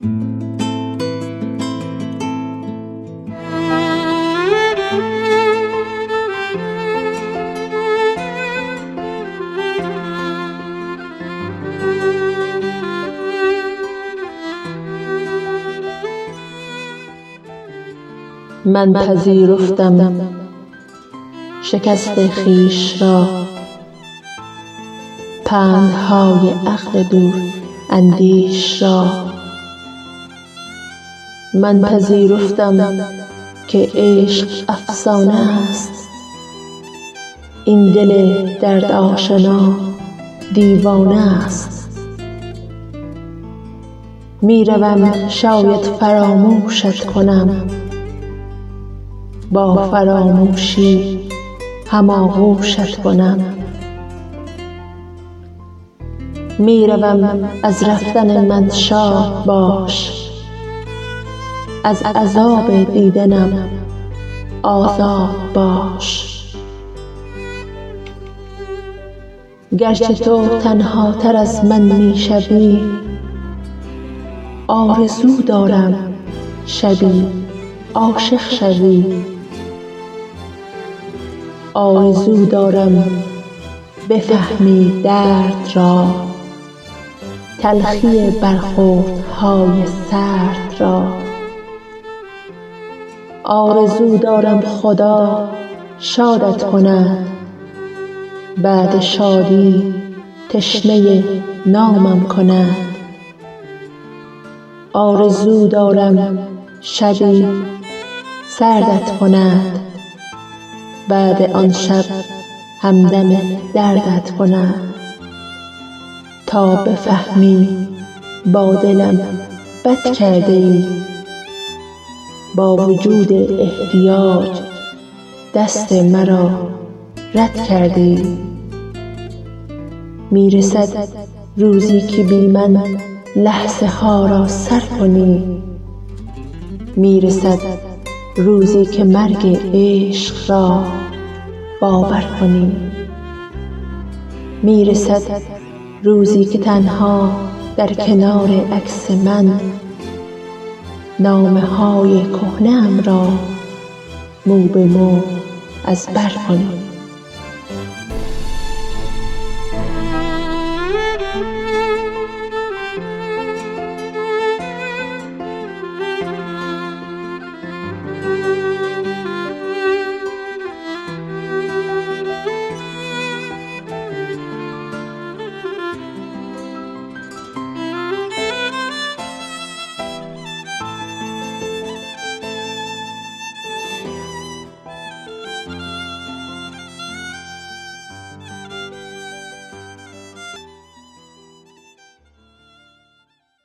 من پذیرفتم شکست خویش را. پندهای عقل دوراندیش را. من پذیرفتم که عشق افسانه است. این دل درد آشنا دیوانه است. می روم شاید فراموشت کنم. با فراموشی هم آغوشت کنم. می روم از رفتن من شاد باش. از عذاب دیدنم. آزاد باش. گرچه تو تنهاتر از من می شوی آرزو دارم شبی عاشق شوی. آرزو دارم بفهمی درد را تلخی برخوردهای سرد را. آرزو دارم خدا شادت کند بعد شادی تشنه نامم کند آرزو دارم شبی سردت کند بعد آن شب همدم دردت کند تا بفهمی با دلم بد کرده ای با وجود احتیاج. دست مرا رد کرده. ای می رسد روزی که بی من لحظه ها را سر کنی. می رسد روزی که مرگ عشق را باور کنی. می رسد روزی که تنها در کنار عکس من نامه های کهنه را مو به مو از بر کنی